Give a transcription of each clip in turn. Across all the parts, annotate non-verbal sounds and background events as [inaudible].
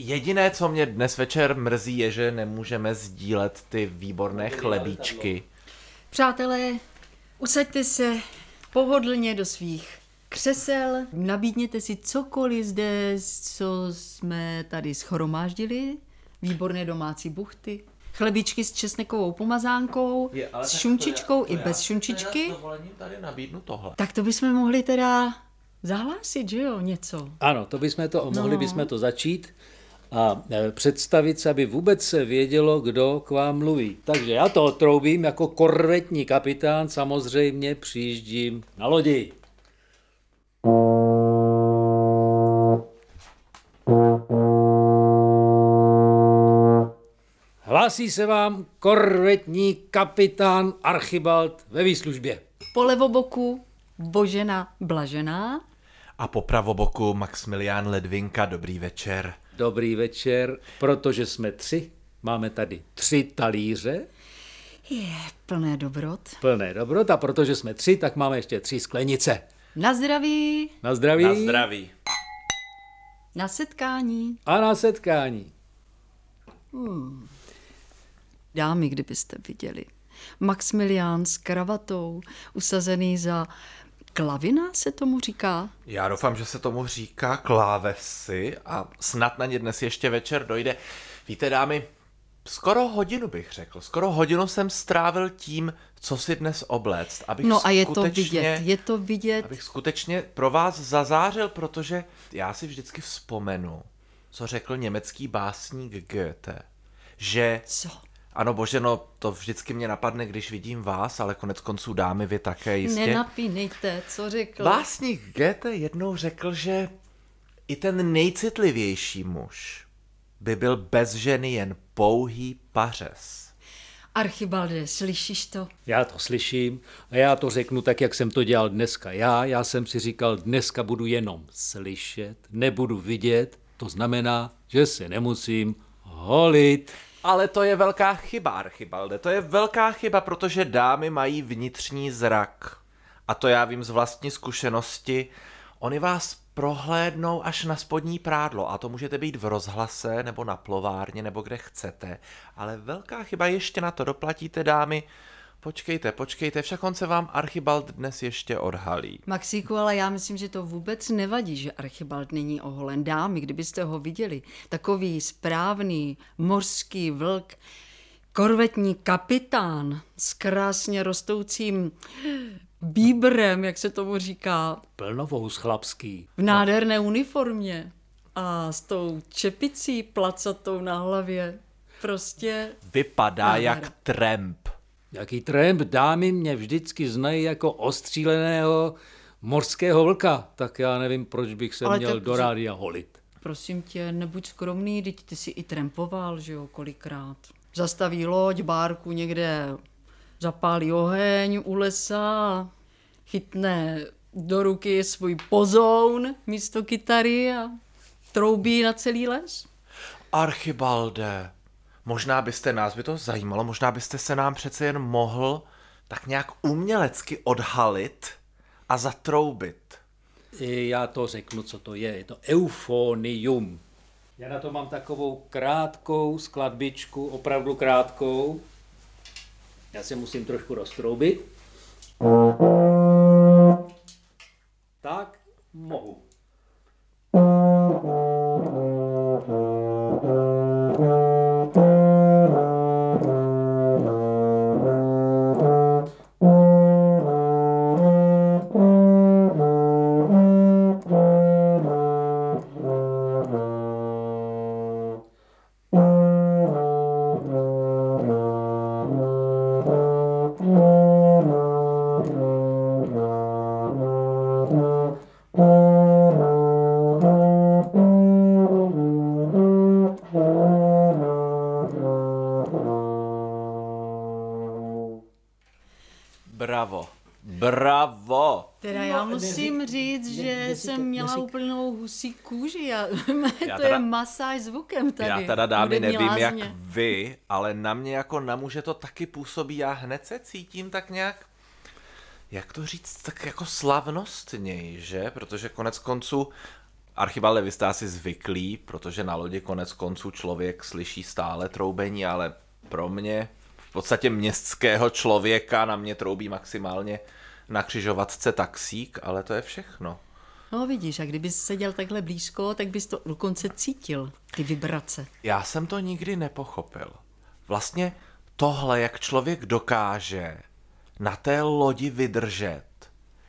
Jediné, co mě dnes večer mrzí, je, že nemůžeme sdílet ty výborné chlebíčky. Přátelé, usaďte se pohodlně do svých křesel, nabídněte si cokoliv zde, co jsme tady schromáždili, výborné domácí buchty, chlebičky s česnekovou pomazánkou, je, s šunčičkou i bez šunčičky. tady nabídnu tohle. Tak to bychom mohli teda zahlásit, že jo, něco. Ano, to bychom to, no. mohli bychom to začít a e, představit se, aby vůbec se vědělo, kdo k vám mluví. Takže já to otroubím jako korvetní kapitán, samozřejmě přijíždím na lodi. Hlásí se vám korvetní kapitán Archibald ve výslužbě. Po levoboku Božena Blažená. A po pravoboku Maximilián Ledvinka, dobrý večer. Dobrý večer, protože jsme tři, máme tady tři talíře. Je plné dobrot. Plné dobrot a protože jsme tři, tak máme ještě tři sklenice. Na zdraví. Na zdraví. Na zdraví. Na setkání. A na setkání. Hmm. Dámy, kdybyste viděli. Maximilián s kravatou, usazený za klavina se tomu říká? Já doufám, že se tomu říká klávesy a snad na ně dnes ještě večer dojde. Víte, dámy, skoro hodinu bych řekl. Skoro hodinu jsem strávil tím, co si dnes obléct. Abych no a je to vidět, je to vidět. Abych skutečně pro vás zazářil, protože já si vždycky vzpomenu, co řekl německý básník Goethe. Že co? Ano, bože, no to vždycky mě napadne, když vidím vás, ale konec konců dámy vy také jistě. Nenapínejte, co řekl. Básník Goethe jednou řekl, že i ten nejcitlivější muž by byl bez ženy jen pouhý pařez. Archibalde, slyšíš to? Já to slyším a já to řeknu tak, jak jsem to dělal dneska. Já, já jsem si říkal, dneska budu jenom slyšet, nebudu vidět, to znamená, že se nemusím holit. Ale to je velká chyba, Archibalde. To je velká chyba, protože dámy mají vnitřní zrak. A to já vím z vlastní zkušenosti. Oni vás prohlédnou až na spodní prádlo a to můžete být v rozhlase nebo na plovárně nebo kde chcete. Ale velká chyba ještě na to doplatíte, dámy, Počkejte, počkejte, však on se vám Archibald dnes ještě odhalí. Maxíku, ale já myslím, že to vůbec nevadí, že Archibald není oholen. Dámy, kdybyste ho viděli, takový správný mořský vlk, korvetní kapitán s krásně rostoucím bíbrem, jak se tomu říká. Plnovou chlapský. V nádherné uniformě a s tou čepicí placatou na hlavě. Prostě... Vypadá nádhera. jak tramp. Jaký tramp dámy mě vždycky znají jako ostříleného morského vlka, tak já nevím, proč bych se Ale měl tak, do rádia holit. Prosím tě, nebuď skromný, teď ty si i trampoval, že jo, kolikrát. Zastaví loď, bárku někde, zapálí oheň u lesa, chytne do ruky svůj pozoun místo kytary a troubí na celý les. Archibalde, Možná byste, nás by to zajímalo, možná byste se nám přece jen mohl tak nějak umělecky odhalit a zatroubit. Já to řeknu, co to je. Je to eufonium. Já na to mám takovou krátkou skladbičku, opravdu krátkou. Já se musím trošku roztroubit. Tak, mohu. Husí kůži a [laughs] to teda, je masáž zvukem tady. Já teda dámy nevím jak vy, ale na mě jako na muže to taky působí. Já hned se cítím tak nějak, jak to říct, tak jako slavnostněji, že? Protože konec konců Archibalde, vy jste asi zvyklý, protože na lodi konec konců člověk slyší stále troubení, ale pro mě, v podstatě městského člověka, na mě troubí maximálně na křižovatce taxík, ale to je všechno. No vidíš, a kdybys seděl takhle blízko, tak bys to dokonce cítil, ty vibrace. Já jsem to nikdy nepochopil. Vlastně tohle, jak člověk dokáže na té lodi vydržet.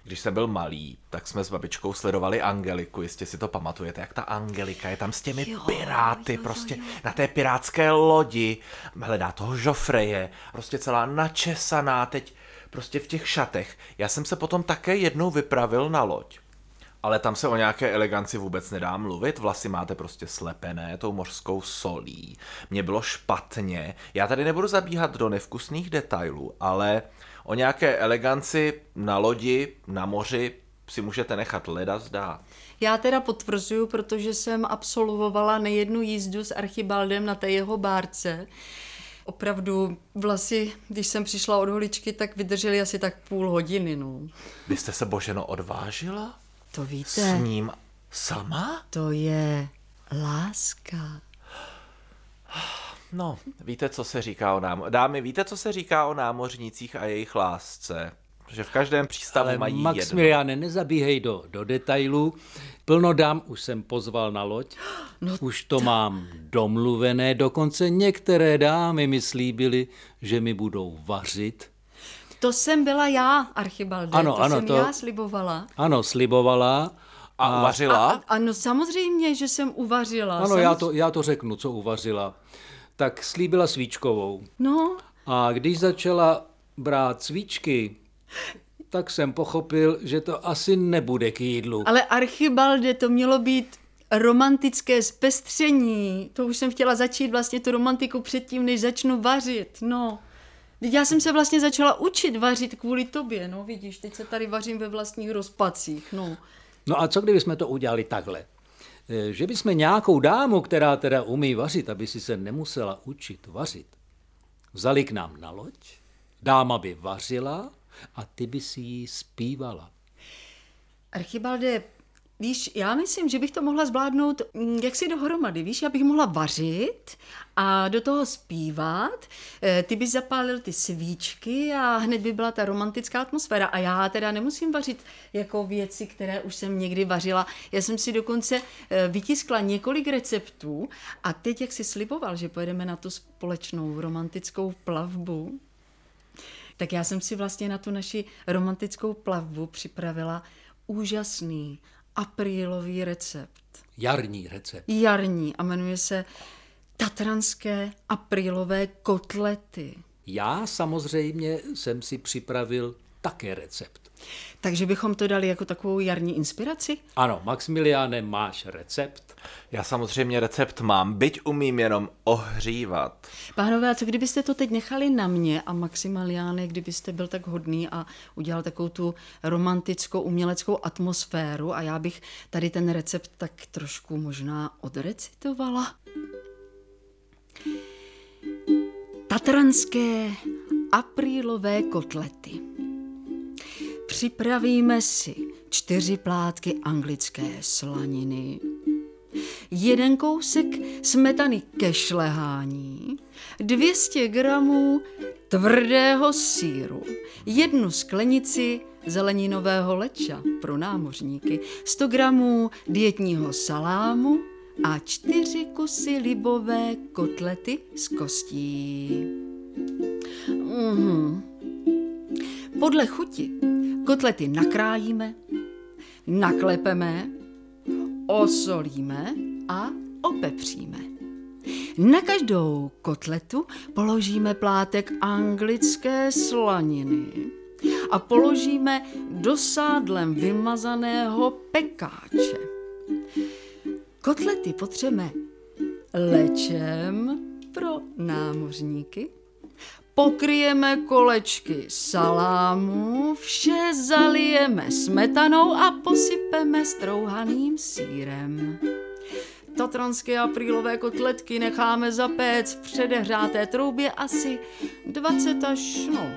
Když jsem byl malý, tak jsme s babičkou sledovali Angeliku, jistě si to pamatujete, jak ta Angelika je tam s těmi Jo, piráty, jo, jo, prostě jo. na té pirátské lodi, hledá toho Joffreje, prostě celá načesaná teď prostě v těch šatech. Já jsem se potom také jednou vypravil na loď. Ale tam se o nějaké eleganci vůbec nedá mluvit, vlasy máte prostě slepené tou mořskou solí. Mně bylo špatně, já tady nebudu zabíhat do nevkusných detailů, ale o nějaké eleganci na lodi, na moři si můžete nechat leda zdát. Já teda potvrzuju, protože jsem absolvovala nejednu jízdu s Archibaldem na té jeho bárce. Opravdu vlasy, když jsem přišla od holičky, tak vydržely asi tak půl hodiny, no. Vy jste se Boženo odvážila? To víte, S ním sama? to je láska. No, víte, co se říká o nám... Dámy, víte, co se říká o námořnicích a jejich lásce? Že v každém přístavu Ale mají jedno. Maximiliáne, nezabíhej do, do detailů. Plno dám už jsem pozval na loď. [gasps] No už to mám domluvené. Dokonce některé dámy mi slíbily, že mi budou vařit. To jsem byla já, Archibalde, Ano, to ano, jsem to- já slibovala. Ano, slibovala. A uvařila? A, ano, samozřejmě, že jsem uvařila. Ano, Samozřejmě. já to, já to řeknu, co uvařila. Tak slíbila svíčkovou. No, A když začala brát svíčky, tak jsem pochopil, že to asi nebude k jídlu. ale Archibalde, to mělo být romantické zpestření. To už jsem chtěla začít vlastně tu romantiku předtím, než začnu vařit. No. Teď já jsem se vlastně začala učit vařit kvůli tobě, no vidíš, teď se tady vařím ve vlastních rozpacích, no. No a co kdybychom to udělali takhle? Eh, Že bychom nějakou dámu, která teda umí vařit, aby si se nemusela učit vařit, vzali k nám na loď, dáma by vařila a ty by si jí zpívala. Archibalde, víš, já myslím, že bych to mohla zvládnout mm, jaksi dohromady, víš, já bych mohla vařit a do toho zpívat, eh, ty bys zapálil ty svíčky a hned by byla ta romantická atmosféra a já teda nemusím vařit jako věci, které už jsem někdy vařila. Já jsem si dokonce eh, vytiskla několik receptů a teď, jak si sliboval, že pojedeme na tu společnou romantickou plavbu, tak já jsem si vlastně na tu naši romantickou plavbu připravila úžasný aprílový recept. Jarní recept. Jarní a jmenuje se Tatranské aprílové kotlety. Já samozřejmě jsem si připravil také recept. Takže bychom to dali jako takovou jarní inspiraci? Ano, Maximiliáne, máš recept? Já samozřejmě recept mám, byť umím jenom ohřívat. Pánové, a co kdybyste to teď nechali na mě a Maximiliáne, kdybyste byl tak hodný a udělal takovou tu romantickou uměleckou atmosféru a já bych tady ten recept tak trošku možná odrecitovala? Tatranské aprílové kotlety. Připravíme si čtyři plátky anglické slaniny, jeden kousek smetany ke šlehání, 200 gramů tvrdého síru, jednu sklenici zeleninového leča pro námořníky, 100 gramů dietního salámu a čtyři kusy libové kotlety z kostí. Mhm. Podle chuti kotlety nakrájíme, naklepeme, osolíme a opepříme. Na každou kotletu položíme plátek anglické slaniny a položíme do sádlem vymazaného pekáče. Kotlety potřeme lečem pro námořníky, pokryjeme kolečky salámu, vše zalijeme smetanou a posypeme strouhaným sírem. Tatranské aprílové kotletky necháme zapéct v předehřáté troubě asi 20 až no,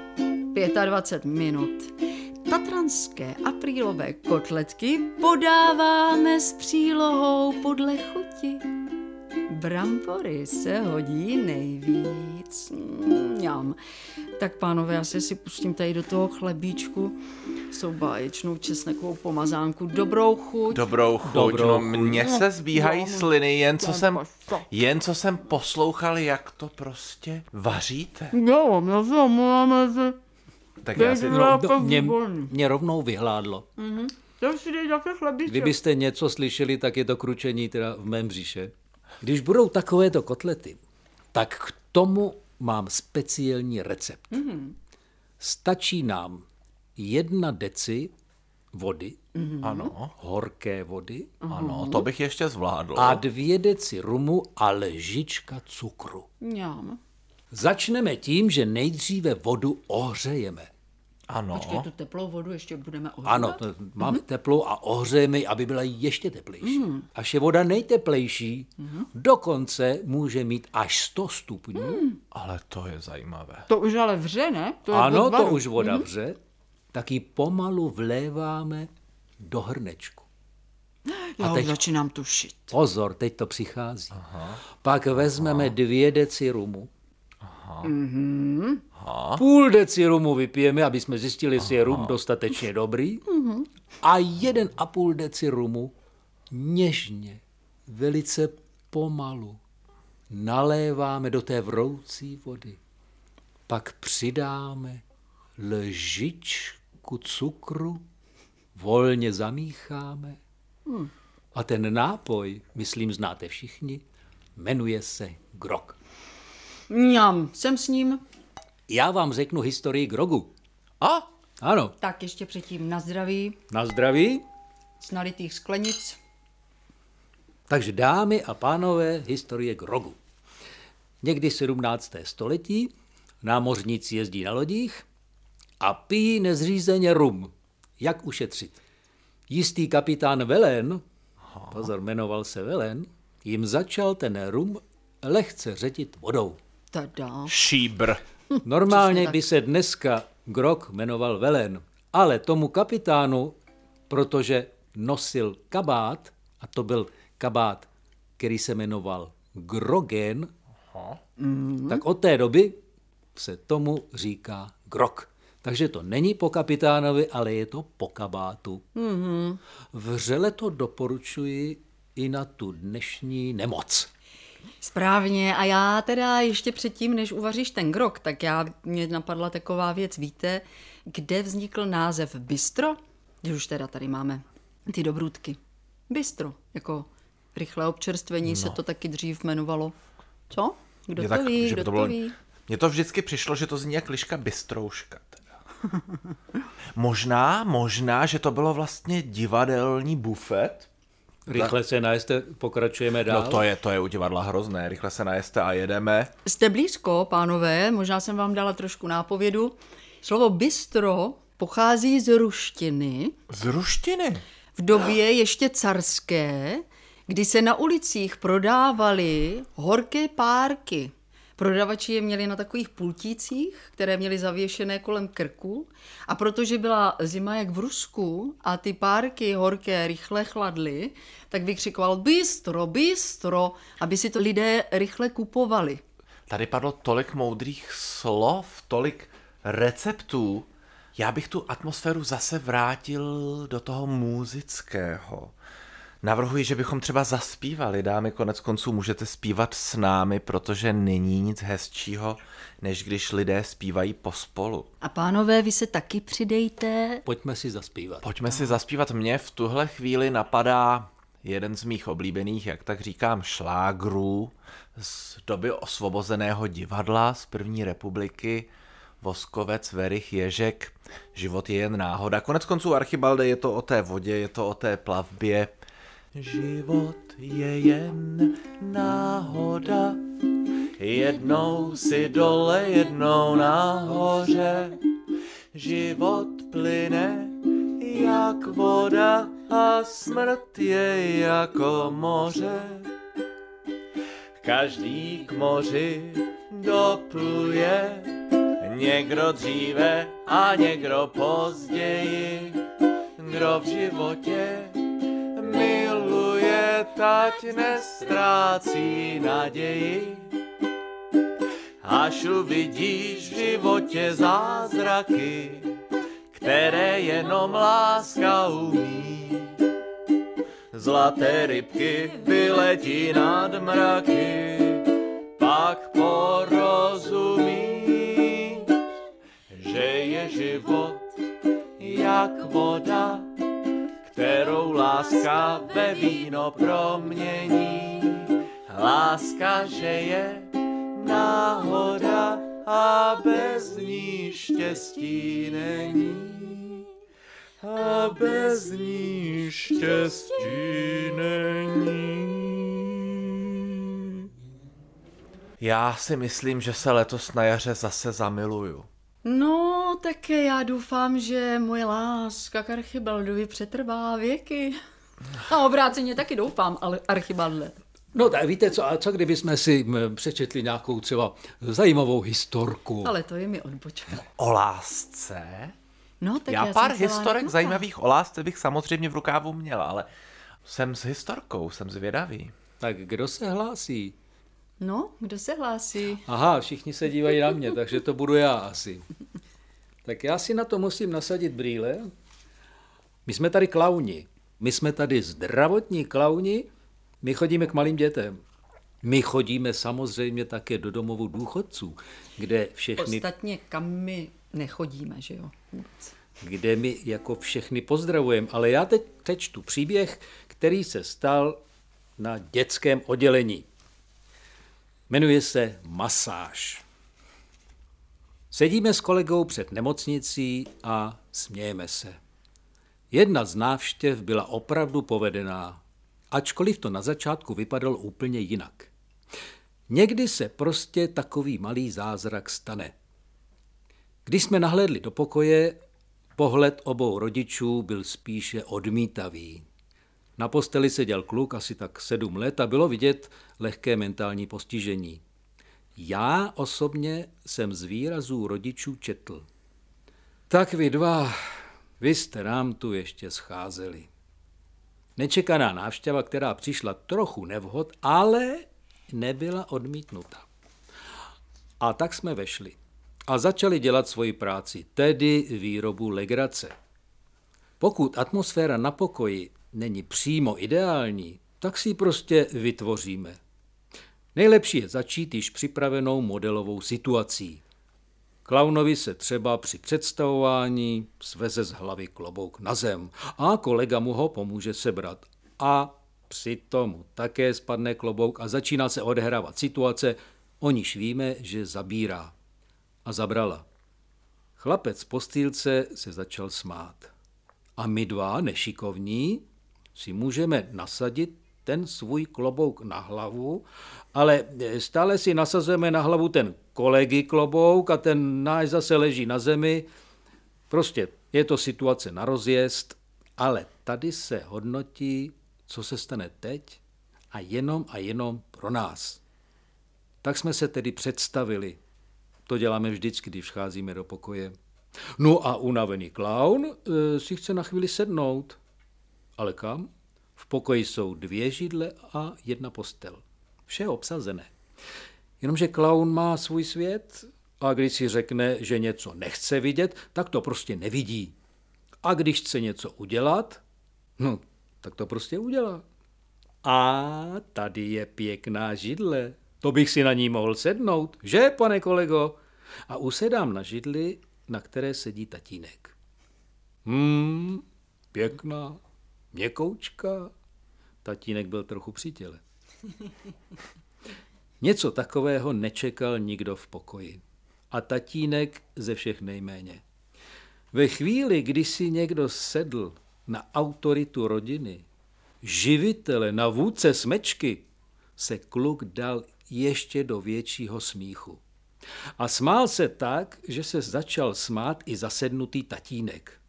25 minut. tatranské aprílové kotletky podáváme s přílohou podle chuti. Brambory se hodí nejvíc. Mňam. Tak pánové, já se si pustím tady do toho chlebíčku s báječnou česnekovou pomazánku. Dobrou chuť. Dobrou chuť, Dobrou no chuť. mně se zbíhají No, sliny, jen co jsem, jen co jsem poslouchal, jak to prostě vaříte. Jo, já se omlouváme, že Tak já si... No. No, to mě, mě rovnou vyhládlo. to si dej také chlebíček. Kdybyste něco slyšeli, tak je to kručení teda v mém břiše. Když budou takovéto kotlety, tak k tomu mám speciální recept. Stačí nám jedna deci vody, Ano, horké vody, ano, to bych ještě zvládl. a dvě deci rumu a lžička cukru. Mňam. Začneme tím, že nejdříve vodu ohřejeme. Ano, Počkej, tu teplou vodu ještě budeme ohřívat? Ano, to máme teplou a ohřejeme ji, aby byla ještě teplejší. Až je voda nejteplejší, dokonce může mít až 100 stupňů. ale to je zajímavé. To už ale vře, ne? To je Ano, to už voda vře, tak ji pomalu vléváme do hrnečku. Já a už teď- začínám tušit. Pozor, teď to přichází. Pak vezmeme dvě deci rumu. Půl deci rumu vypijeme, aby jsme zjistili, jestli je rum dostatečně dobrý. A jeden a půl deci rumu něžně, velice pomalu naléváme do té vroucí vody. Pak přidáme lžičku cukru, volně zamícháme. A ten nápoj, myslím, znáte všichni, jmenuje se grog. Mňam, jsem s ním. Já vám řeknu historii grogu. A, Ano, Tak ještě předtím na zdraví, na zdraví. z nalitých sklenic. Takže dámy a pánové, historie grogu. Někdy 17. století námořníci jezdí na lodích a pijí nezřízeně rum. Jak ušetřit? Jistý kapitán Velen, pozor, jmenoval se Velen, jim začal ten rum lehce řetit vodou. Tada. šíbr. Normálně by se dneska Grog jmenoval Velen, ale tomu kapitánu, protože nosil kabát, a to byl kabát, který se jmenoval Grogen, tak od té doby se tomu říká Grog. Takže to není po kapitánovi, ale je to po kabátu. Vřele to doporučuji i na tu dnešní nemoc. Správně. A já teda ještě předtím, než uvaříš ten grok, tak já mě napadla taková věc. Víte, kde vznikl název bistro? Když už teda tady máme ty dobrůdky. Bistro, jako rychlé občerstvení no. se to taky dřív jmenovalo. Co? Kdo Mně to ví, že kdo to to, bylo, ví? Mně to vždycky přišlo, že to zní jak liška bystrouška. Teda. [laughs] možná, možná, že to bylo vlastně divadelní bufet. Rychle se najeste, pokračujeme dál. No to je, to je u divadla hrozné. Rychle se najeste a jedeme. Jste blízko, pánové, možná jsem vám dala trošku nápovědu. Slovo bistro pochází z ruštiny, Z ruštiny. v době ještě carské, kdy se na ulicích prodávaly horké párky. Prodavači je měli na takových pultících, které měli zavěšené kolem krku a protože byla zima jak v Rusku a ty párky horké rychle chladly, tak vykřikoval bistro, bistro, aby si to lidé rychle kupovali. Tady padlo tolik moudrých slov, tolik receptů. Já bych tu atmosféru zase vrátil do toho muzického. Navrhuji, že bychom třeba zaspívali, dámy, konec konců můžete zpívat s námi, protože není nic hezčího, než když lidé zpívají pospolu. A pánové, vy se taky přidejte. Pojďme si zaspívat. Pojďme si zaspívat. Mně v tuhle chvíli napadá jeden z mých oblíbených, jak tak říkám, šlágrů z doby osvobozeného divadla z první republiky. Voskovec, Verich, Ježek, život je jen náhoda. Konec konců Archibalde je to o té vodě, je to o té plavbě. Život je jen náhoda, jednou si dole, jednou nahoře. Život plyne jak voda a smrt je jako moře. Každý k moři dopluje, někdo dříve a někdo později, kdo v životě miluje, tať nestrácí naději. Až uvidíš v životě zázraky, které jenom láska umí. Zlaté rybky vyletí nad mraky, pak porozumí, že je život jak voda, kterou láska ve víno promění. Láska, že je náhoda a bez ní štěstí není. A bez ní štěstí není. Já si myslím, že se letos na jaře zase zamiluju. No, tak já doufám, že moje láska k Archibaldovi přetrvá věky. A obráceně taky doufám, ale Archibaldle. No tak víte co, a co kdybychom si m, přečetli nějakou třeba zajímavou historku? Ale to je mi odbočka. O lásce? No, tak já, já pár historek napnutá. zajímavých o lásce bych samozřejmě v rukávu měl, ale jsem s historkou, jsem zvědavý. Tak kdo se hlásí? No, kdo se hlásí? Aha, všichni se dívají na mě, takže to budu já asi. Tak já si na to musím nasadit brýle. My jsme tady klauni. My jsme tady zdravotní klauni. My chodíme k malým dětem. My chodíme samozřejmě také do domovu důchodců, kde všechny, Ostatně kam my nechodíme, že jo? Kde my jako všechny pozdravujeme. Ale já teď přečtu příběh, který se stal na dětském oddělení. Jmenuje se Masáž. Sedíme s kolegou před nemocnicí a smějeme se. Jedna z návštěv byla opravdu povedená, ačkoliv to na začátku vypadalo úplně jinak. Někdy se prostě takový malý zázrak stane. Když jsme nahlédli do pokoje, pohled obou rodičů byl spíše odmítavý. Na posteli seděl kluk asi tak sedm let a bylo vidět lehké mentální postižení. Já osobně jsem z výrazů rodičů četl. Tak vy dva, vy jste nám tu ještě scházeli. Nečekaná návštěva, která přišla trochu nevhod, ale nebyla odmítnuta. A tak jsme vešli a začali dělat svoji práci, tedy výrobu legrace. Pokud atmosféra na pokoji není přímo ideální, tak si ji prostě vytvoříme. Nejlepší je začít již připravenou modelovou situací. Klaunovi se třeba při představování sveze z hlavy klobouk na zem a kolega mu ho pomůže sebrat. A při tomu také spadne klobouk a začíná se odehrávat situace, o níž víme, že zabírá. A zabrala. Chlapec z postýlce se začal smát. A my dva, nešikovní, si můžeme nasadit ten svůj klobouk na hlavu, ale stále si nasazujeme na hlavu ten kolegy klobouk a ten náš zase leží na zemi. Prostě je to situace na rozjezd, ale tady se hodnotí, co se stane teď a jenom a jenom pro nás. Tak jsme se tedy představili. To děláme vždycky, když vcházíme do pokoje. No a unavený klaun e, si chce na chvíli sednout. Ale kam? V pokoji jsou dvě židle a jedna postel. Vše obsazené. Jenomže klaun má svůj svět a když si řekne, že něco nechce vidět, tak to prostě nevidí. A když chce něco udělat, no, tak to prostě udělá. A tady je pěkná židle. To bych si na ní mohl sednout, že, pane kolego? A usedám na židli, na které sedí tatínek. Hmm, pěkná, měkoučka. Tatínek byl trochu při těle. [laughs] Něco takového nečekal nikdo v pokoji. A tatínek ze všech nejméně. Ve chvíli, kdy si někdo sedl na autoritu rodiny, živitele, na vůdce smečky, se kluk dal ještě do většího smíchu. A smál se tak, že se začal smát i zasednutý tatínek.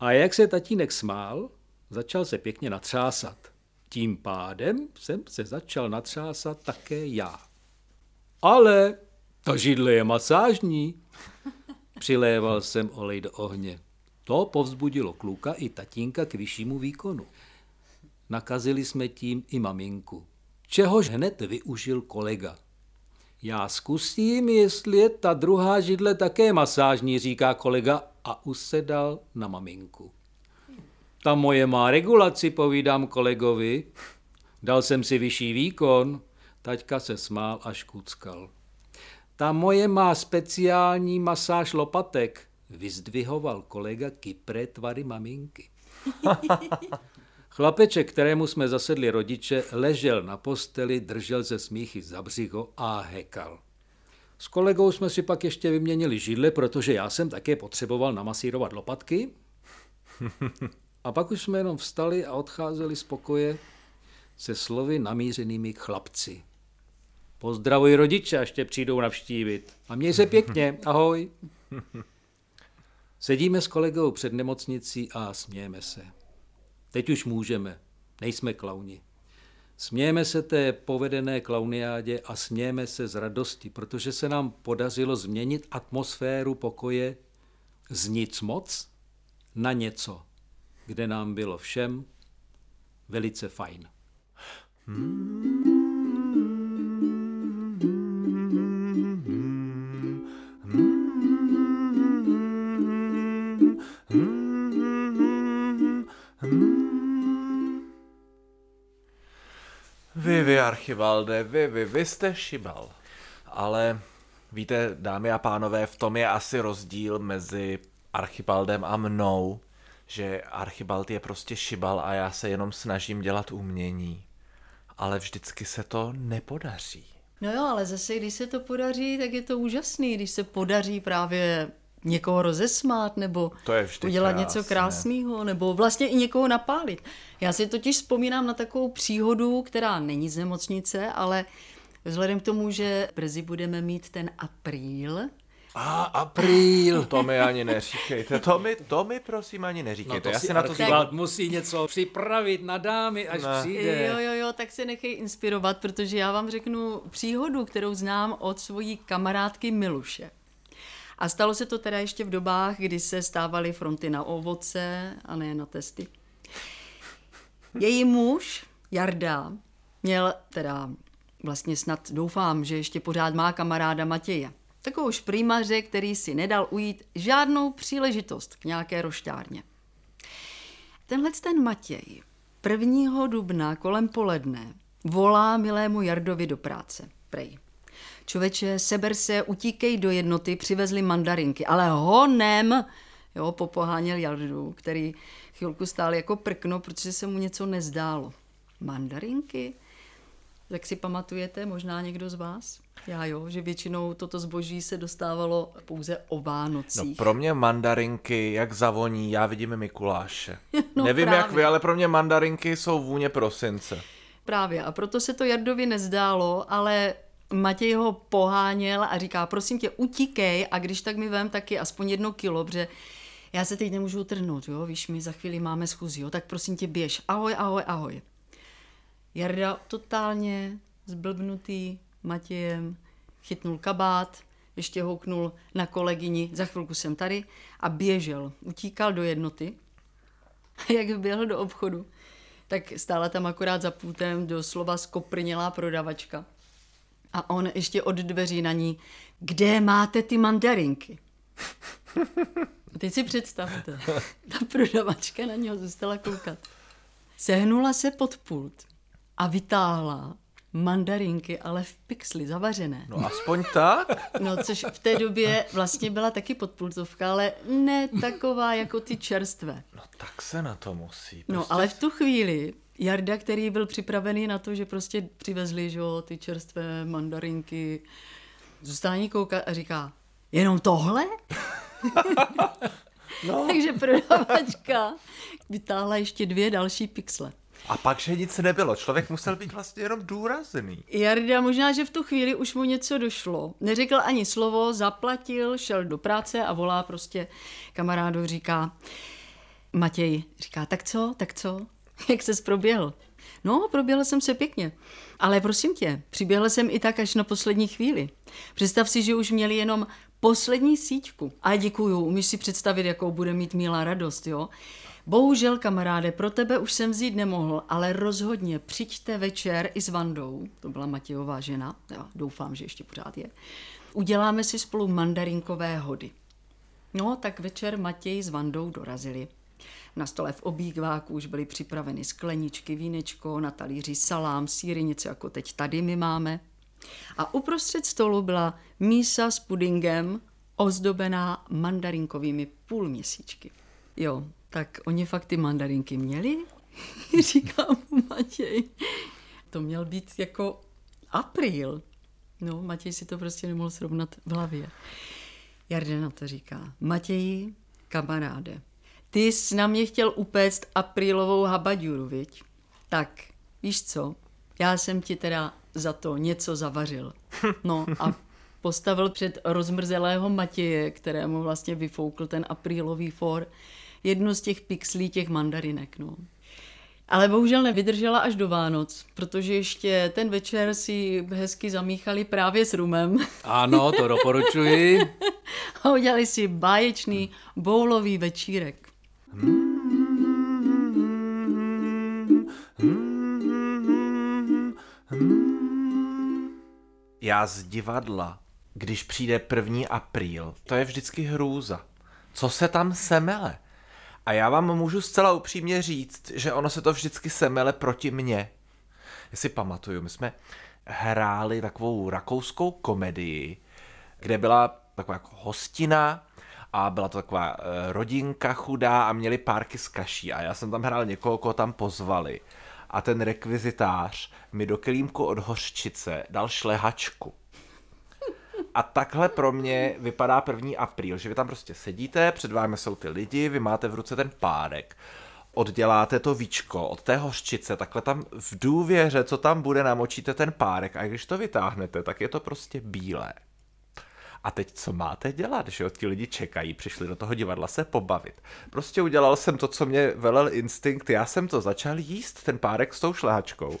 A jak se tatínek smál, začal se pěkně natřásat. Tím pádem jsem se začal natřásat také já. Ale ta židle je masážní. [laughs] Přiléval jsem olej do ohně. To povzbudilo kluka i tatínka k vyššímu výkonu. Nakazili jsme tím i maminku. Čehož hned využil kolega. Já zkusím, jestli je ta druhá židle také masážní, říká kolega a usedal na maminku. Ta moje má regulaci, povídám kolegovi. Dal jsem si vyšší výkon. Taťka se smál a škuckal. Ta moje má speciální masáž lopatek, vyzdvihoval kolega kypré tvary maminky. [laughs] Chlapeček, kterému jsme zasedli rodiče, ležel na posteli, držel se smíchy za břicho a hekal. S kolegou jsme si pak ještě vyměnili židle, protože já jsem také potřeboval namasírovat lopatky. [laughs] A pak už jsme jenom vstali a odcházeli z pokoje se slovy namířenými k chlapci. Pozdravuj rodiče, až tě přijdou navštívit. A měj se pěkně, ahoj. Sedíme s kolegou před nemocnicí a smějeme se. Teď už můžeme, nejsme klauni. Smějeme se té povedené klauniádě a smějeme se z radosti, protože se nám podařilo změnit atmosféru pokoje z nic moc na něco, kde nám bylo všem velice fajn. Vy, vy, Archivalde, vy, vy, vy jste šibal. Ale víte, dámy a pánové, v tom je asi rozdíl mezi Archibaldem a mnou, že Archibald je prostě šibal a já se jenom snažím dělat umění. Ale vždycky se to nepodaří. No jo, ale zase, když se to podaří, tak je to úžasný, když se podaří právě někoho rozesmát nebo To je udělat krásné. něco krásného nebo vlastně i někoho napálit. Já si totiž vzpomínám na takovou příhodu, která není z nemocnice, ale vzhledem k tomu, že brzy budeme mít ten apríl, A apríl. To mi ani neříkejte, to mi, to mi prosím ani neříkejte. No to já si na to Archibald musí něco připravit na dámy, až Ne. přijde. Jo, jo, jo, tak se nechej inspirovat, protože já vám řeknu příhodu, kterou znám od svojí kamarádky Miluše. A stalo se to teda ještě v dobách, kdy se stávaly fronty na ovoce a ne na testy. Její muž, Jarda, měl teda vlastně snad doufám, že ještě pořád má kamaráda Matěje. Takovou šprýmaře, který si nedal ujít žádnou příležitost k nějaké roštárně. Tenhle ten Matěj 1. dubna kolem poledne volá milému Jardovi do práce. Prej. Čověče, seber se, utíkej do jednoty, přivezli mandarinky, ale honem, jo, popoháněl Jardu, který chvilku stál jako prkno, protože se mu něco nezdálo. Mandarinky? Tak si pamatujete, možná někdo z vás? Já jo, že většinou toto zboží se dostávalo pouze o No Vánocích. pro mě mandarinky, jak zavoní, já vidím Mikuláše. [laughs] No Nevím právě. jak vy, ale pro mě mandarinky jsou vůně prosince. Právě, a proto se to Jardovi nezdálo, ale Matěj ho poháněl a říká, prosím tě, utíkej a když tak mi vem taky aspoň jedno kilo, protože já se teď nemůžu utrhnout, jo, víš, my za chvíli máme schůzi, jo, tak prosím tě, běž, ahoj, ahoj, ahoj. Jarda totálně zblbnutý Matějem, chytnul kabát, ještě houknul na kolegyni, za chvilku jsem tady a běžel, utíkal do jednoty, [laughs] jak běhl do obchodu, tak stála tam akorát za půtem doslova skoprnělá prodavačka. A on ještě od dveří na ní, kde máte ty mandarinky? A [laughs] teď si představte, ta prodavačka na něho zůstala koukat. Sehnula se pod pult a vytáhla mandarinky, ale v pixli, zavařené. No aspoň tak. No, což v té době vlastně byla taky podpultovka, ale ne taková jako ty čerstvé. No tak se na to musí. No, ale v tu chvíli Jarda, který byl připravený na to, že prostě přivezli že jo, ty čerstvé mandarinky, zůstává ní koukat a říká, jenom tohle? [laughs] no. [laughs] Takže prodavačka vytáhla ještě dvě další pixle. A pak, že nic nebylo. Člověk musel být vlastně jenom důrazný. Jarda možná, že v tu chvíli už mu něco došlo. Neřekl ani slovo, zaplatil, šel do práce a volá prostě kamarádu, říká, Matěj, říká, tak co, tak co, [laughs] jak ses proběhl? No, proběhl jsem se pěkně. Ale prosím tě, přiběhl jsem i tak až na poslední chvíli. Představ si, že už měli jenom poslední síťku. A děkuju, umíš si představit, jakou bude mít Míla radost, jo? Bohužel, kamaráde, pro tebe už jsem vzít nemohl, ale rozhodně přijďte večer i s Vandou, to byla Matějová žena, já doufám, že ještě pořád je. Uděláme si spolu mandarinkové hody. No, tak večer Matěj s Vandou dorazili. Na stole v obýváku už byly připraveny skleničky, vínečko, na talíři salám, síry, něco jako teď tady my máme. A uprostřed stolu byla mísa s pudingem ozdobená mandarinkovými půlměsíčky. Jo, tak oni fakt ty mandarinky měli? [laughs] Říkám mu Matěj. To měl být jako apríl. No, Matěj si to prostě nemohl srovnat v hlavě. Jardena to říká. Matěji, kamaráde, ty jsi na mě chtěl upéct aprílovou habaďuru, viď? Tak, víš co, já jsem ti teda za to něco zavařil. No a postavil před rozmrzelého Matěje, kterému vlastně vyfoukl ten aprílový for, jednu z těch pixlí těch mandarinek. No. Ale bohužel nevydržela až do Vánoc, protože ještě ten večer si hezky zamíchali právě s rumem. Ano, to doporučuji. A udělali si báječný boulový večírek. Já z divadla, když přijde první apríl, to je vždycky hrůza. Co se tam semele? A já vám můžu zcela upřímně říct, že ono se to vždycky semele proti mně. Já si pamatuju, my jsme hráli takovou rakouskou komedii, kde byla taková jako hostina a byla to taková eh, rodinka chudá a měli párky z kaší a já jsem tam hrál někoho, koho tam pozvali a ten rekvizitář mi do kelímku od hořčice dal šlehačku. A takhle pro mě vypadá první apríl, že vy tam prostě sedíte, před vámi jsou ty lidi, vy máte v ruce ten párek, odděláte to víčko od té hořčice, takhle tam v důvěře, co tam bude, namočíte ten párek a když to vytáhnete, tak je to prostě bílé. A teď co máte dělat, že jo? Ti lidi čekají, přišli do toho divadla se pobavit. Prostě udělal jsem to, co mě velel instinkt, já jsem to začal jíst, ten párek s tou šlehačkou.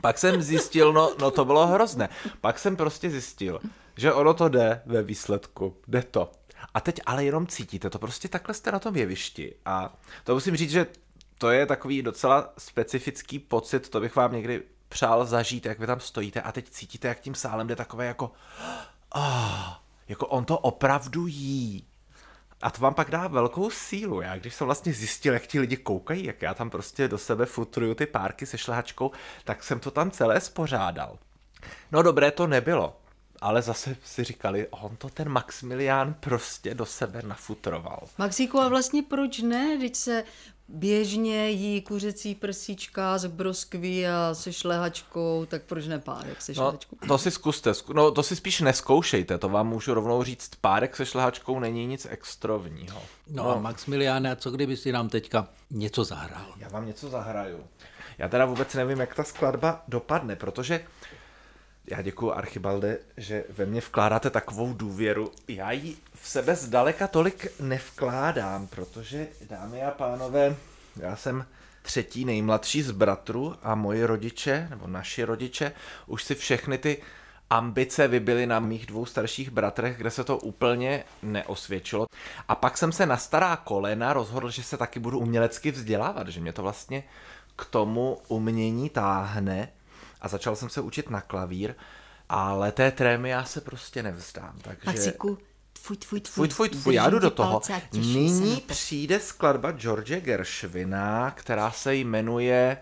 Pak jsem zjistil, no, no to bylo hrozné. Pak jsem prostě zjistil, že ono to jde ve výsledku, jde to. A teď ale jenom cítíte, to prostě takhle jste na tom jevišti. A to musím říct, že to je takový docela specifický pocit, to bych vám někdy přál zažít, jak vy tam stojíte a teď cítíte, jak tím sálem jde takové jako oh, jako on to opravdu jí. A to vám pak dá velkou sílu. Já když jsem vlastně zjistil, jak ti lidi koukají, jak já tam prostě do sebe futruju ty párky se šlehačkou, tak jsem to tam celé spořádal. No dobré to nebylo, ale zase si říkali, on to ten Maximilián prostě do sebe nafutroval. Maxíku, a vlastně proč ne? Teď se běžně jí kuřecí prsíčka s broskví a se šlehačkou, tak proč ne párek se šlehačkou? No, to si zkuste, no to si spíš neskoušejte, to vám můžu rovnou říct, párek se šlehačkou není nic extrovního. No, no. a Maximiliáne, co kdyby si nám teďka něco zahrál? Já vám něco zahraju. Já teda vůbec nevím, jak ta skladba dopadne, protože já děkuji Archibalde, že ve mně vkládáte takovou důvěru. Já ji v sebe zdaleka tolik nevkládám, protože, dámy a pánové, já jsem třetí nejmladší z bratru a moji rodiče, nebo naši rodiče, už si všechny ty ambice vybily na mých dvou starších bratrech, kde se to úplně neosvědčilo. A pak jsem se na stará kolena rozhodl, že se taky budu umělecky vzdělávat, že mě to vlastně k tomu umění táhne a začal jsem se učit na klavír, ale té trémy já se prostě nevzdám. Takže... Maxiku, tvůj, tvůj, tvůj, tvůj, tvůj, já jdu do toho. Nyní přijde skladba George Gershwina, která se jmenuje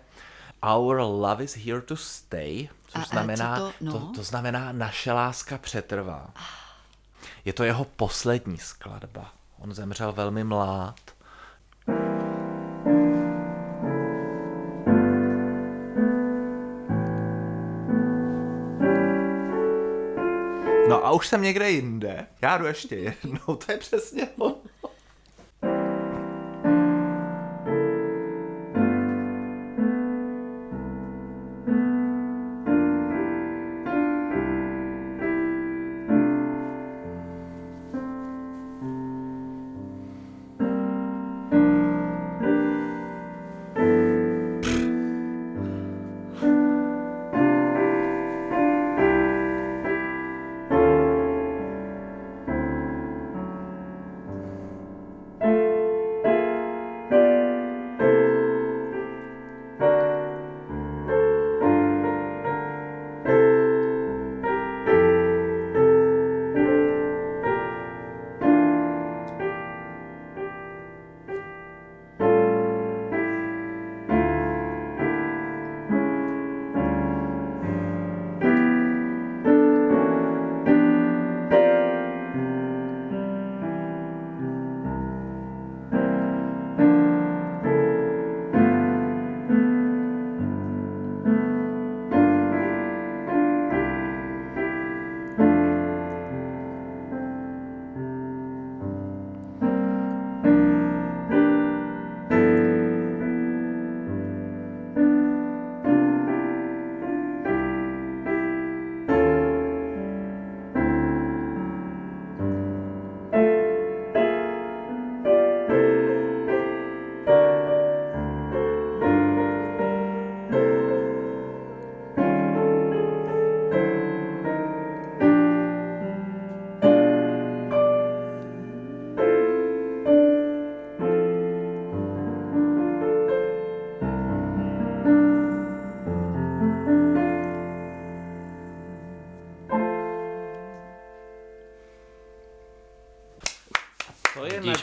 Our Love is Here to Stay, což a, znamená, to, no? to, to znamená Naše láska přetrvá. Je to jeho poslední skladba. On zemřel velmi mlád. No a už jsem někde jinde. Já jdu ještě jednou, [laughs] to je přesně ono.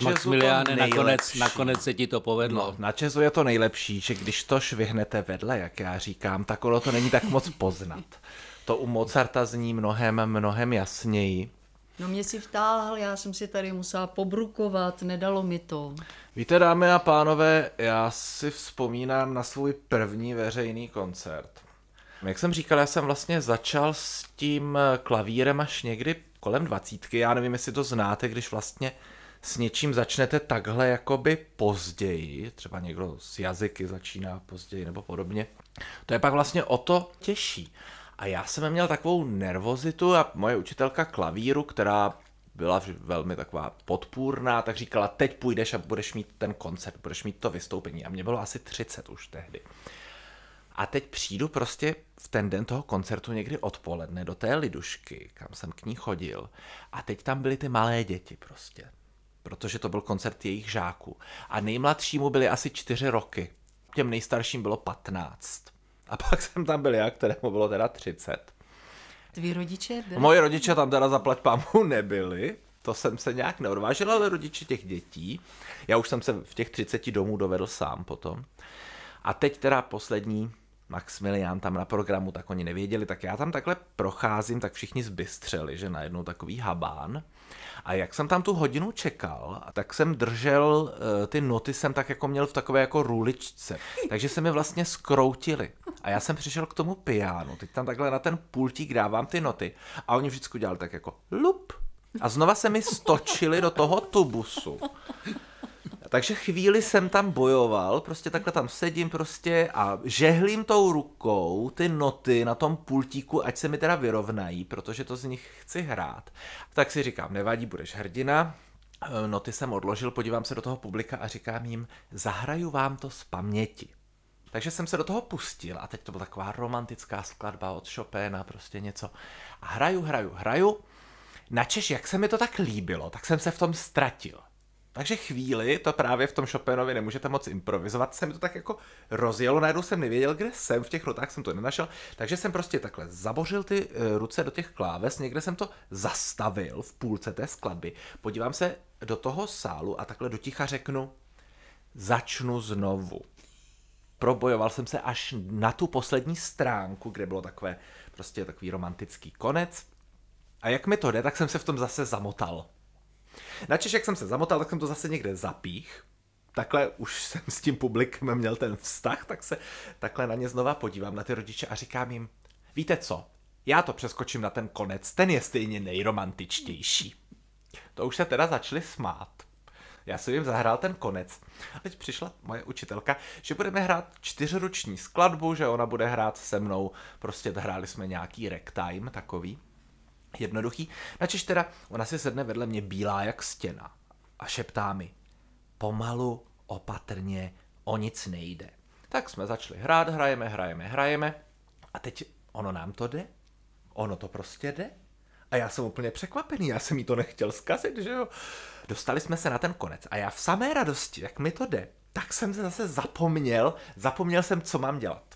Maximiliáne, nakonec, nakonec se ti to povedlo. No, na jazzu je to nejlepší, že když to švihnete vedle, jak já říkám, tak ono to není tak moc poznat. To u Mozarta zní mnohem, mnohem jasněji. No mě si vtáhl, já jsem si tady musela pobrukovat, nedalo mi to. Víte, dámy a pánové, já si vzpomínám na svůj první veřejný koncert. Jak jsem říkal, já jsem vlastně začal s tím klavírem až někdy kolem dvacítky. Já nevím, jestli to znáte, když vlastně s něčím začnete takhle jakoby později, třeba někdo s jazyky začíná později nebo podobně. To je pak vlastně o to těžší. A já jsem měl takovou nervozitu a moje učitelka klavíru, která byla velmi taková podpůrná, tak říkala, teď půjdeš a budeš mít ten koncert, budeš mít to vystoupení. A mě bylo asi 30 už tehdy. A teď přijdu prostě v ten den toho koncertu někdy odpoledne do té lidušky, kam jsem k ní chodil. A teď tam byly ty malé děti prostě. Protože to byl koncert jejich žáků. A nejmladšímu byly asi čtyři roky. Těm nejstarším bylo 15. A pak [laughs] jsem tam byl já, kterému bylo teda 30. Tví rodiče byli? Moje rodiče tam teda zaplať pámu [laughs] nebyli, to jsem se nějak neodvážil, ale rodiče těch dětí. Já už jsem se v těch 30 domů dovedl sám potom. A teď teda poslední Maximilián tam na programu, tak oni nevěděli, tak já tam takhle procházím, tak všichni zbystřeli, že najednou takový habán. A jak jsem tam tu hodinu čekal, tak jsem držel, eh, ty noty jsem tak jako měl v takové jako ruličce, takže se mi vlastně skroutili. A já jsem přišel k tomu pianu, teď tam takhle na ten pultík dávám ty noty a oni vždycky udělali tak jako lup. A znova se mi stočili do toho tubusu. Takže chvíli jsem tam bojoval, prostě takhle tam sedím prostě a žehlím tou rukou ty noty na tom pultíku, ať se mi teda vyrovnají, protože to z nich chci hrát. Tak si říkám, nevadí, budeš hrdina. E, Noty jsem odložil, podívám se do toho publika a říkám jim, zahraju vám to z paměti. Takže jsem se do toho pustil a teď to byla taková romantická skladba od Chopina, prostě něco. A hraju, hraju, hraju. Načež, jak se mi to tak líbilo, tak jsem se v tom ztratil. Takže chvíli, to právě v tom Chopinovi nemůžete moc improvizovat, se mi to tak jako rozjelo, najednou jsem nevěděl, kde jsem, v těch notách jsem to nenašel, takže jsem prostě takhle zabořil ty eh, ruce do těch kláves, někde jsem to zastavil v půlce té skladby, podívám se do toho sálu a takhle do ticha řeknu, začnu znovu. Probojoval jsem se až na tu poslední stránku, kde bylo takové, prostě takový romantický konec. A jak mi to jde, tak jsem se v tom zase zamotal. Načež jak jsem se zamotal, tak jsem to zase někde zapích. Takhle už jsem s tím publikem měl ten vztah, tak se takhle na ně znova podívám, na ty rodiče a říkám jim, víte co, já to přeskočím na ten konec, ten je stejně nejromantičtější. To už se teda začali smát. Já jsem jim zahrál ten konec. Teď přišla moje učitelka, že budeme hrát čtyřruční skladbu, že ona bude hrát se mnou, prostě hráli jsme nějaký ragtime takový jednoduchý. Načež teda ona si sedne vedle mě bílá jak stěna a šeptá mi, pomalu, opatrně, o nic nejde. Tak jsme začali hrát, hrajeme, hrajeme, hrajeme a teď ono nám to jde, ono to prostě jde. A já jsem úplně překvapený, já jsem jí to nechtěl zkazit, že jo. Dostali jsme se na ten konec a já v samé radosti, jak mi to jde, tak jsem se zase zapomněl, zapomněl jsem, co mám dělat.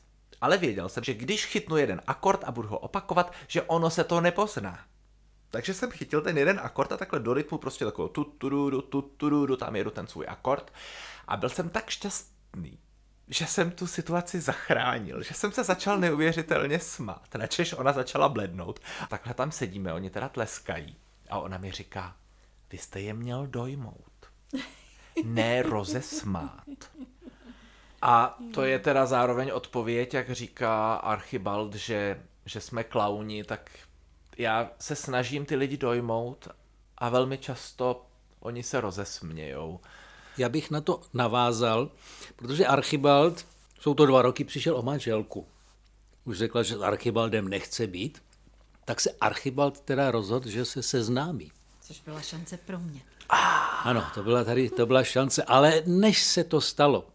Ale věděl jsem, že když chytnu jeden akord a budu ho opakovat, že ono se to nepozná. Takže jsem chytil ten jeden akord a takhle do rytmu prostě takovou tu tu tu tu tu tu tam jedu ten svůj akord a byl jsem tak šťastný, že jsem tu situaci zachránil, že jsem se začal neuvěřitelně smát, načež ona začala blednout. Takhle tam sedíme, oni teda tleskají a ona mi říká, vy jste je měl dojmout, ne rozesmát. A to je teda zároveň odpověď, jak říká Archibald, že, že jsme klauni, tak já se snažím ty lidi dojmout a velmi často oni se rozesmějou. Já bych na to navázal, protože Archibald, jsou to dva roky, přišel o manželku. Už řekla, že s Archibaldem nechce být, tak se Archibald teda rozhodl, že se seznámí. Což byla šance pro mě. Ano, to byla tady, to byla šance, ale než se to stalo,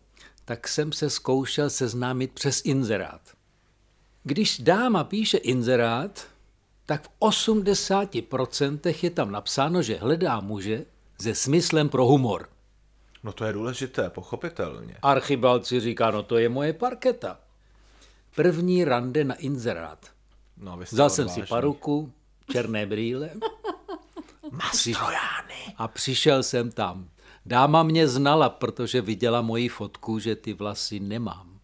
tak jsem se zkoušel seznámit přes inzerát. Když dáma píše inzerát, tak v 80% je tam napsáno, že hledá muže se smyslem pro humor. No to je důležité, pochopitelně. Archibald si říká, no to je moje parketa. První rande na inzerát. No, Vzal jsem si paruku, černé brýle [laughs] Mastrojány. a přišel jsem tam. Dáma mě znala, protože viděla moji fotku, že ty vlasy nemám.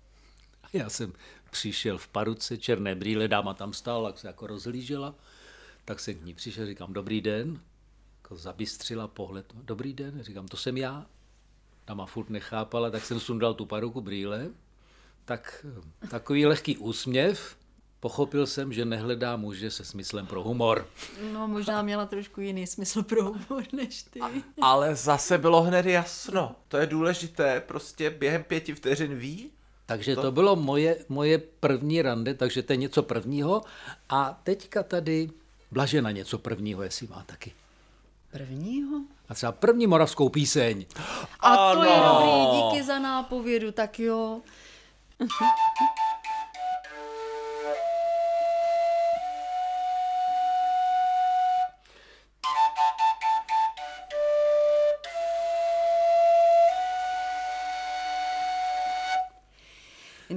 A já jsem přišel v paruce, černé brýle, dáma tam stála, jak se jako rozhlížela, tak jsem k ní přišel, říkám, dobrý den, jako zabystřila pohled, dobrý den, říkám, to jsem já. Dáma furt nechápala, tak jsem sundal tu paruku brýle, tak takový lehký úsměv, pochopil jsem, že nehledá muže se smyslem pro humor. No, možná měla trošku jiný smysl pro humor než ty. Ale zase bylo hned jasno. To je důležité, prostě během pěti vteřin ví. Takže to, to bylo moje, moje první rande, takže to je něco prvního. A teďka tady Blažena něco prvního, jestli má taky. Prvního? A třeba první moravskou píseň. A to ano. je dobrý, díky za nápovědu, tak jo.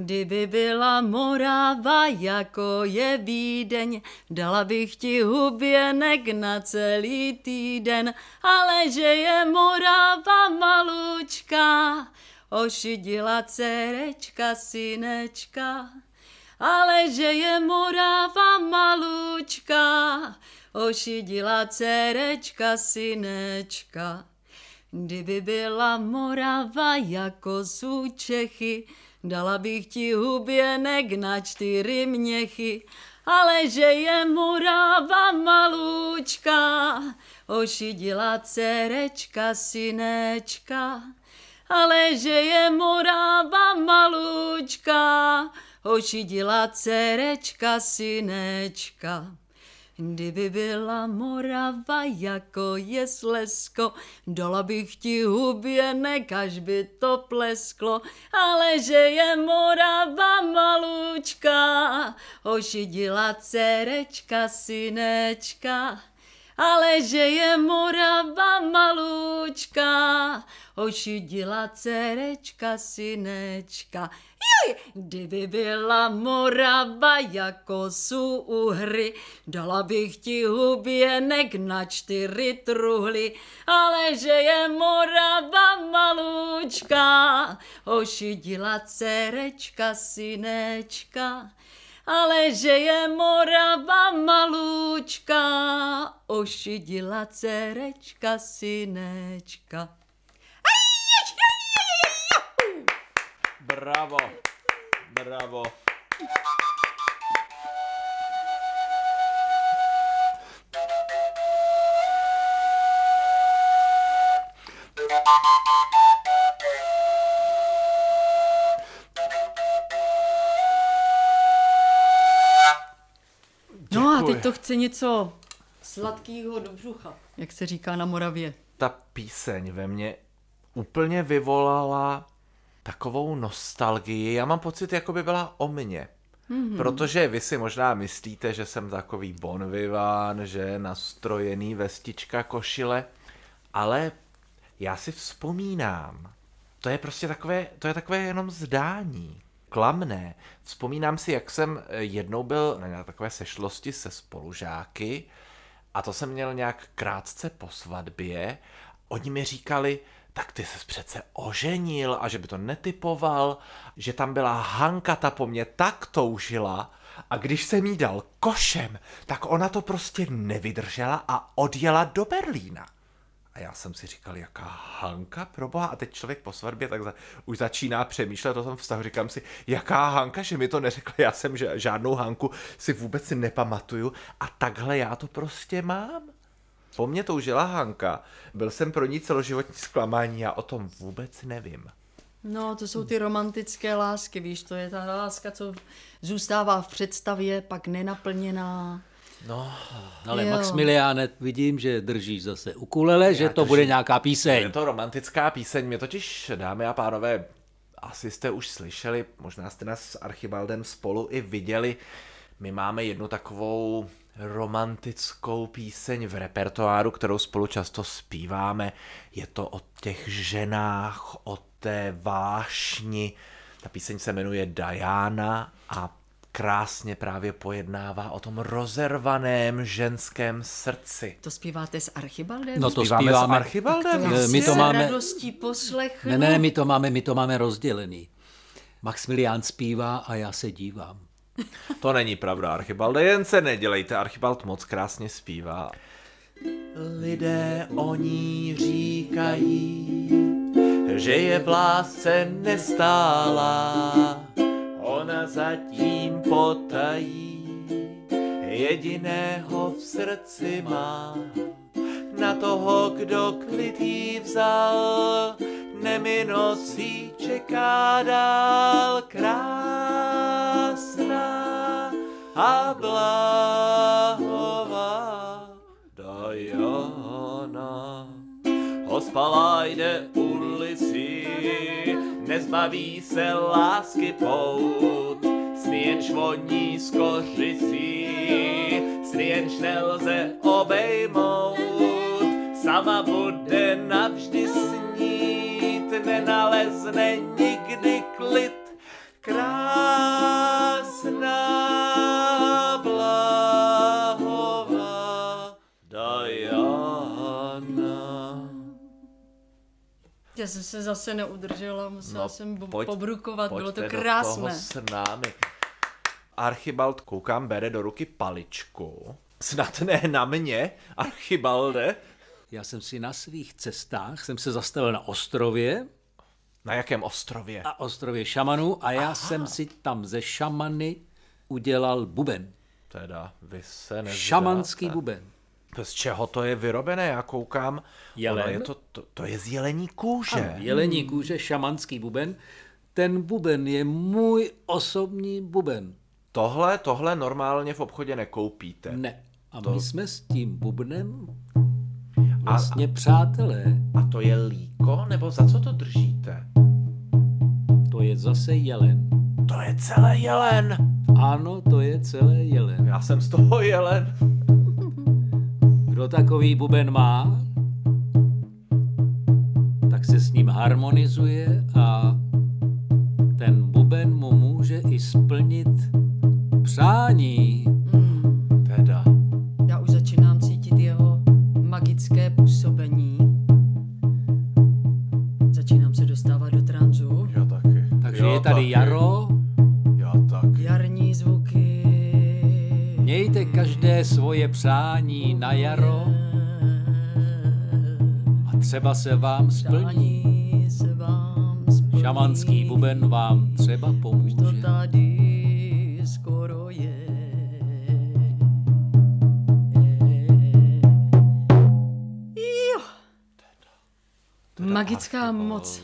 Kdyby byla Morava jako je Vídeň, dala bych ti huběnek na celý týden, ale že je Morava malučka, ošidila cerečka synečka. Ale že je Morava malučka, ošidila cerečka synečka. Kdyby byla Morava jako jsou Čechy, Dala bych ti huběnek na čtyři měchy, ale že je Morava malučka, ošidila cerečka synečka. Ale že je Morava malučka, ošidila cerečka synečka. Kdyby byla Morava jako je Slesko, dala bych ti huběnek, až by to plesklo, ale že je Morava malučka, ošidila cerečka synečka. Ale že je Morava malučka, ošidila cerečka synečka. Joj, kdyby byla Morava jako jsou uhry, dala bych ti huběnek na čtyři truhly, ale že je Morava malučka, ošidila cerečka synečka ale že je Morava malučka, ošidila cerečka synečka. Bravo, bravo. No a teď to chce něco sladkého do břucha, jak se říká na Moravě. Ta píseň ve mně úplně vyvolala takovou nostalgii. Já mám pocit, jako by byla o mně. Mm-hmm. Protože vy si možná myslíte, že jsem takový bonviván, že nastrojený vestička košile, ale já si vzpomínám, to je prostě takové, to je takové jenom zdání, klamné. Vzpomínám si, jak jsem jednou byl na takové sešlosti se spolužáky a to jsem měl nějak krátce po svatbě. Oni mi říkali, tak ty se přece oženil a že by to netypoval, že tam byla Hanka, ta po mně tak toužila a když jsem jí dal košem, tak ona to prostě nevydržela a odjela do Berlína. A já jsem si říkal, jaká Hanka proboha. A teď člověk po svatbě tak za, už začíná přemýšlet o tom vztahu. Říkám si, jaká Hanka, že mi to neřekla. Já jsem že, žádnou Hanku si vůbec nepamatuju. A takhle já to prostě mám. Po mně toužila Hanka. Byl jsem pro ní celoživotní zklamání, já o tom vůbec nevím. No, to jsou ty romantické lásky, víš, to je ta láska, co zůstává v představě, pak nenaplněná. No, ale jo. Maximiliáne, vidím, že držíš zase ukulele, já že to držím. bude nějaká píseň. Je to romantická píseň, mě totiž, dámy a pánové, asi jste už slyšeli, možná jste nás s Archibaldem spolu i viděli, my máme jednu takovou romantickou píseň v repertoáru, kterou spolu často zpíváme. Je to o těch ženách, o té vášni. Ta píseň se jmenuje Diana a krásně právě pojednává o tom rozervaném ženském srdci. To zpíváte s Archibaldem? No to Zpíváme zpíváme. s Archibaldem? si my to s máme- radostí poslechnu. Ne, ne, my to máme, my to máme rozdělený. Maximilián zpívá a já se dívám. To není pravda, Archibalde, jen se nedělejte, Archibald moc krásně zpívá. Lidé o ní říkají, že je v lásce nestála, ona zatím potají, jediného v srdci má. Na toho, kdo klid jí vzal, neminocí čeká dál krásná a blahová Diana. Ospalá jde ulici, nezbaví se lásky pout, sny jenž voní z kořicí, jenž nelze obejmout, sama bude navždy snít, nenalezne nikdy klid, krásná blahová Diana. Já jsem se zase neudržela, musela No, jsem bo- pojď- pobrukovat, bylo to krásné. s námi. Archibald, koukám, bere do ruky paličku. Snad ne na mě, Archibalde. Já jsem si na svých cestách, jsem se zastavil na ostrově, Na jakém ostrově? na ostrově šamanů a já Aha. jsem si tam ze šamany udělal buben. Teda, vy se nezdáte. Šamanský buben. Z čeho to je vyrobené? Já koukám. Jelen. Ono je to, to, to je z jelení kůže. Ano, jelení kůže, šamanský buben. Ten buben je můj osobní buben. Tohle, tohle normálně v obchodě nekoupíte. Ne. A my jsme s tím bubnem vlastně přátelé. A to je líko, nebo za co to držíte? To je zase jelen. To je celé jelen. Ano, to je celé jelen. Já jsem z toho jelen. Kdo takový buben má, tak se s ním harmonizuje a ten buben mu může i splnit Tady jaro, Já taky. Jarní zvuky. mějte každé svoje přání na jaro a třeba se vám splní. Přání se vám splní. Šamanský buben vám třeba To pomůže. tady skoro je. Jo. Magická moc.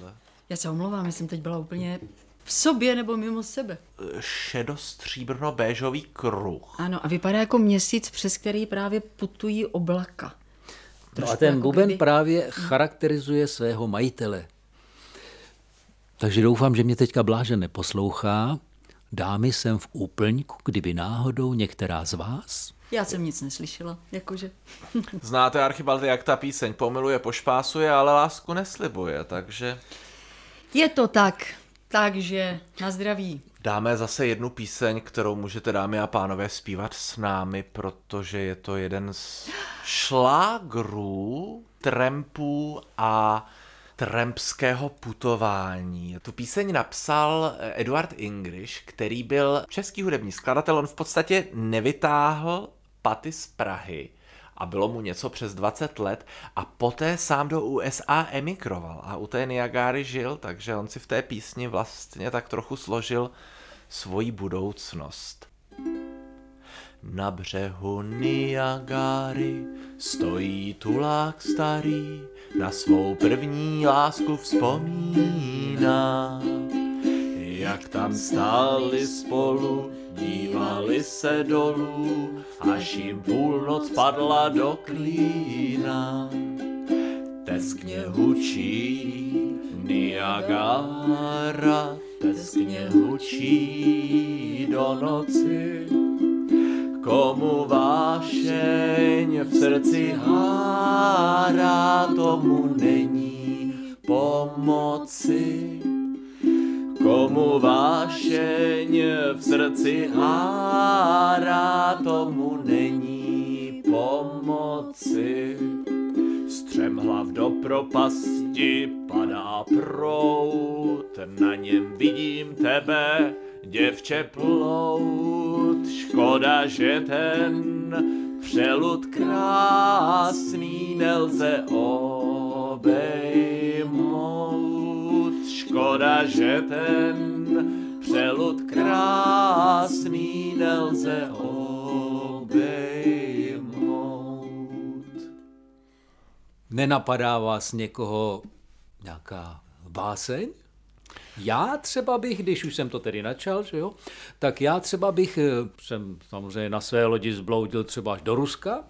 Já se omlouvám, já jsem teď byla úplně v sobě nebo mimo sebe. Šedostříbrno-béžový kruh. Ano, a vypadá jako měsíc, přes který právě putují oblaka. No a ten jako buben kdyby- právě charakterizuje svého majitele. Takže doufám, že mě teďka Bláže neposlouchá. Dámy jsem v úplňku, kdyby náhodou některá z vás Já jsem nic neslyšela, jakože. [laughs] Znáte, Archibalde, jak ta píseň pomiluje, pošpásuje, ale lásku neslibuje, takže Je to tak, takže na zdraví. dáme zase jednu píseň, kterou můžete, dámy a pánové, zpívat s námi, protože je to jeden z šlágrů, trampů a trampského putování. Tu píseň napsal Eduard English, který byl český hudební skladatel. On v podstatě nevytáhl paty z Prahy a bylo mu něco přes 20 let a poté sám do USA emigroval a u té Niagary žil, takže on si v té písni vlastně tak trochu složil svoji budoucnost. Na břehu Niagary stojí tulák starý, na svou první lásku vzpomíná. Jak tam stáli spolu, dívali se dolů, až jim půlnoc padla do klína. Teskně hučí Niagara, teskně hučí do noci. Komu vášeň v srdci hádá, tomu není pomoci. Komu mu vášeň v srdci hárá, tomu není pomoci. Střemhlav do propasti padá prout, na něm vidím tebe, děvče plout. Škoda, že ten přelud krásný nelze obejmout. Škoda, že ten přelud krásný nelze obejmout. Nenapadá vás někoho nějaká báseň? Já třeba bych, když už jsem to tedy načal, že jo, tak já třeba bych, eh, jsem samozřejmě na své lodi zbloudil třeba až do Ruska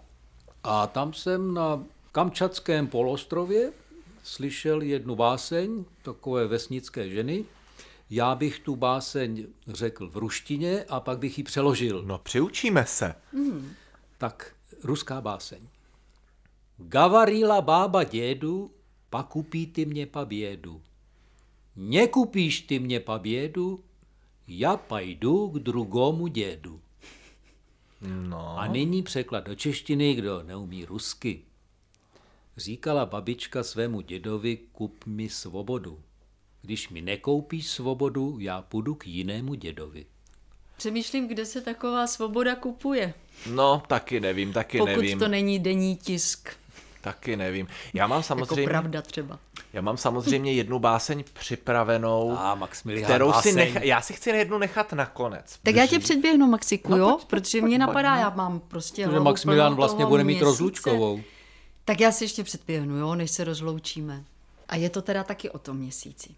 a tam jsem na Kamčatském polostrově slyšel jednu báseň takové vesnické ženy. Já bych tu báseň řekl v ruštině a pak bych ji přeložil. No, přiučíme se. Tak, ruská báseň. Gavarila bába dědu, pakupí ty mě pabědu. Nekupíš ty mě pabědu, já pajdu k drugomu dědu. No. A nyní překlad do češtiny, kdo neumí rusky. Říkala babička svému dědovi, kup mi svobodu. Když mi nekoupíš svobodu, já půjdu k jinému dědovi. Přemýšlím, kde se taková svoboda kupuje. No, taky nevím, taky Pokud nevím. to není denní tisk. Taky nevím. Já mám Jako samozřejmě, pravda třeba. já mám samozřejmě jednu báseň připravenou, A Maximilián kterou si báseň. necha, já si chci jednu nechat nakonec. Tak já tě předběhnu, Maxiku, No, jo? pojď, pojď, Protože pojď, mě pojď, napadá, no. já mám prostě Že hlavu Maximilián plnou vlastně bude mít měsíce. rozlučkovou. Tak já si ještě předběhnu, jo, než se rozloučíme. A je to teda taky o tom měsíci.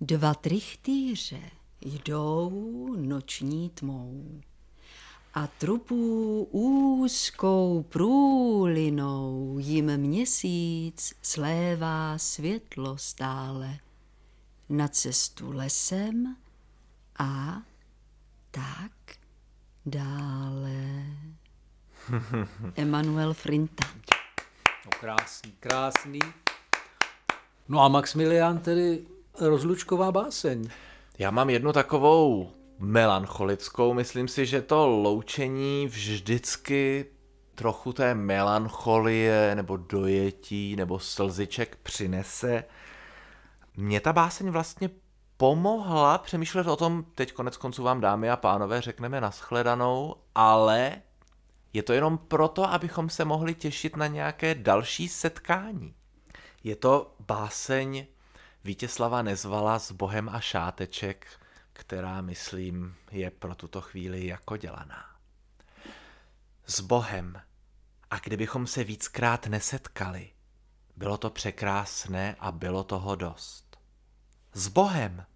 Dva trichtýře jdou noční tmou a trupu úzkou průlinou jim měsíc slévá světlo stále na cestu lesem a tak dále. [laughs] Emanuel Frinta. No, krásný, krásný. No a Maximilián tedy rozlučková báseň. Já mám jednu takovou melancholickou, myslím si, že to loučení vždycky trochu té melancholie nebo dojetí nebo slziček přinese. Mně ta báseň vlastně pomohla přemýšlet o tom, teď konec konců vám dámy a pánové řekneme naschledanou, ale je to jenom proto, abychom se mohli těšit na nějaké další setkání. Je to báseň Vítězslava Nezvala s Bohem a šáteček, která, myslím, je pro tuto chvíli jako dělaná. S Bohem. A kdybychom se víckrát nesetkali, bylo to překrásné a bylo toho dost. S Bohem.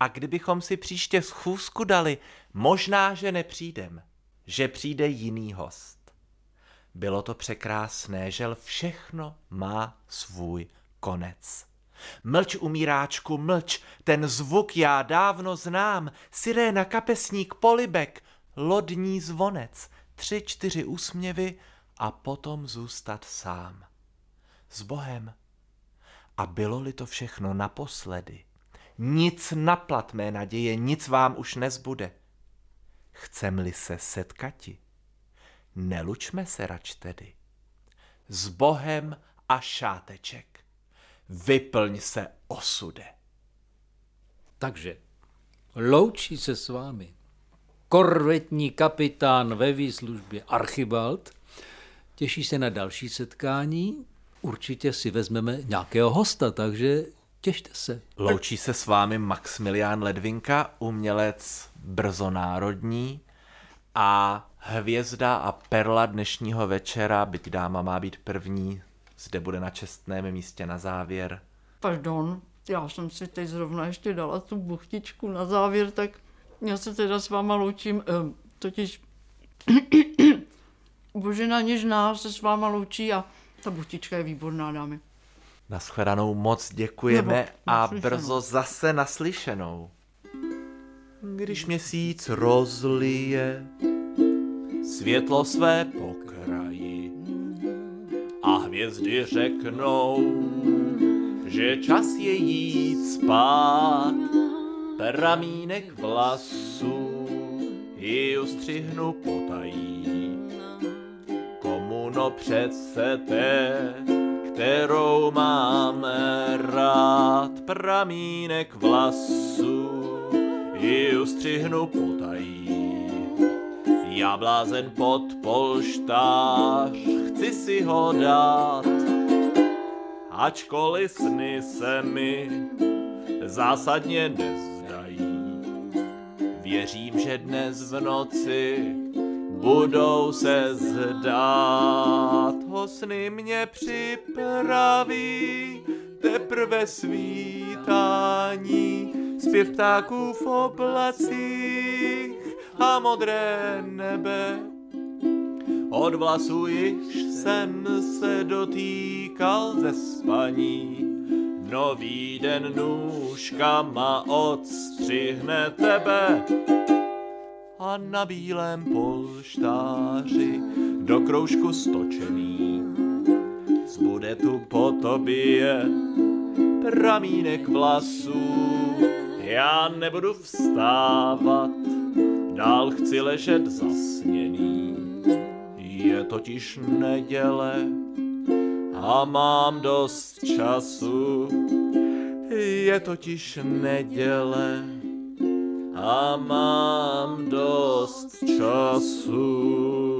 A kdybychom si příště schůzku dali, možná, že nepřijdem, že přijde jiný host. Bylo to překrásné, žel všechno má svůj konec. Mlč, umíráčku, mlč, ten zvuk já dávno znám, siréna, kapesník, polibek, lodní zvonec, tři, čtyři úsměvy a potom zůstat sám. S Bohem. A bylo-li to všechno naposledy, nic naplat mé naděje, nic vám už nezbude. Chcem-li se setkati, nelučme se rač tedy. S Bohem a šáteček. Vyplň se osude. Takže loučí se s vámi korvetní kapitán ve výslužbě Archibald. Těší se na další setkání. Určitě si vezmeme nějakého hosta, takže těšte se. Loučí se s vámi Maximilián Ledvinka, umělec brzo národní a hvězda a perla dnešního večera, byť dáma má být první, zde bude na čestném místě na závěr. Pardon, já jsem si teď zrovna ještě dala tu buchtičku na závěr, tak já se teda s váma loučím, eh, totiž [clears throat] Božena Něžná se s váma loučí a ta buchtička je výborná, dámy. Naschledanou moc děkujeme Nebo a brzo zase naslyšenou. Když měsíc rozlije světlo své pokraji a hvězdy řeknou, že čas je jít spát, pramínek vlasů ji ustřihnu potají. Komu no přece té, kterou máme rád, pramínek vlasů ji ustřihnu potají. Já blázen pod polštář, chci si ho dát, ačkoliv sny se mi zásadně nezdají. Věřím, že dnes v noci budou se zdát. Ho sny mě připraví teprve svítání, zpěv ptáků v oblacích a modré nebe. Od vlasů již jsem se dotýkal ze spaní, nový den nůžkama odstřihne tebe a na bílém polštáři do kroužku stočený zbude tu po tobě pramínek vlasů. Já nebudu vstávat, dál chci ležet zasněný. Je totiž neděle a mám dost času. Je totiž neděle a mám dost času.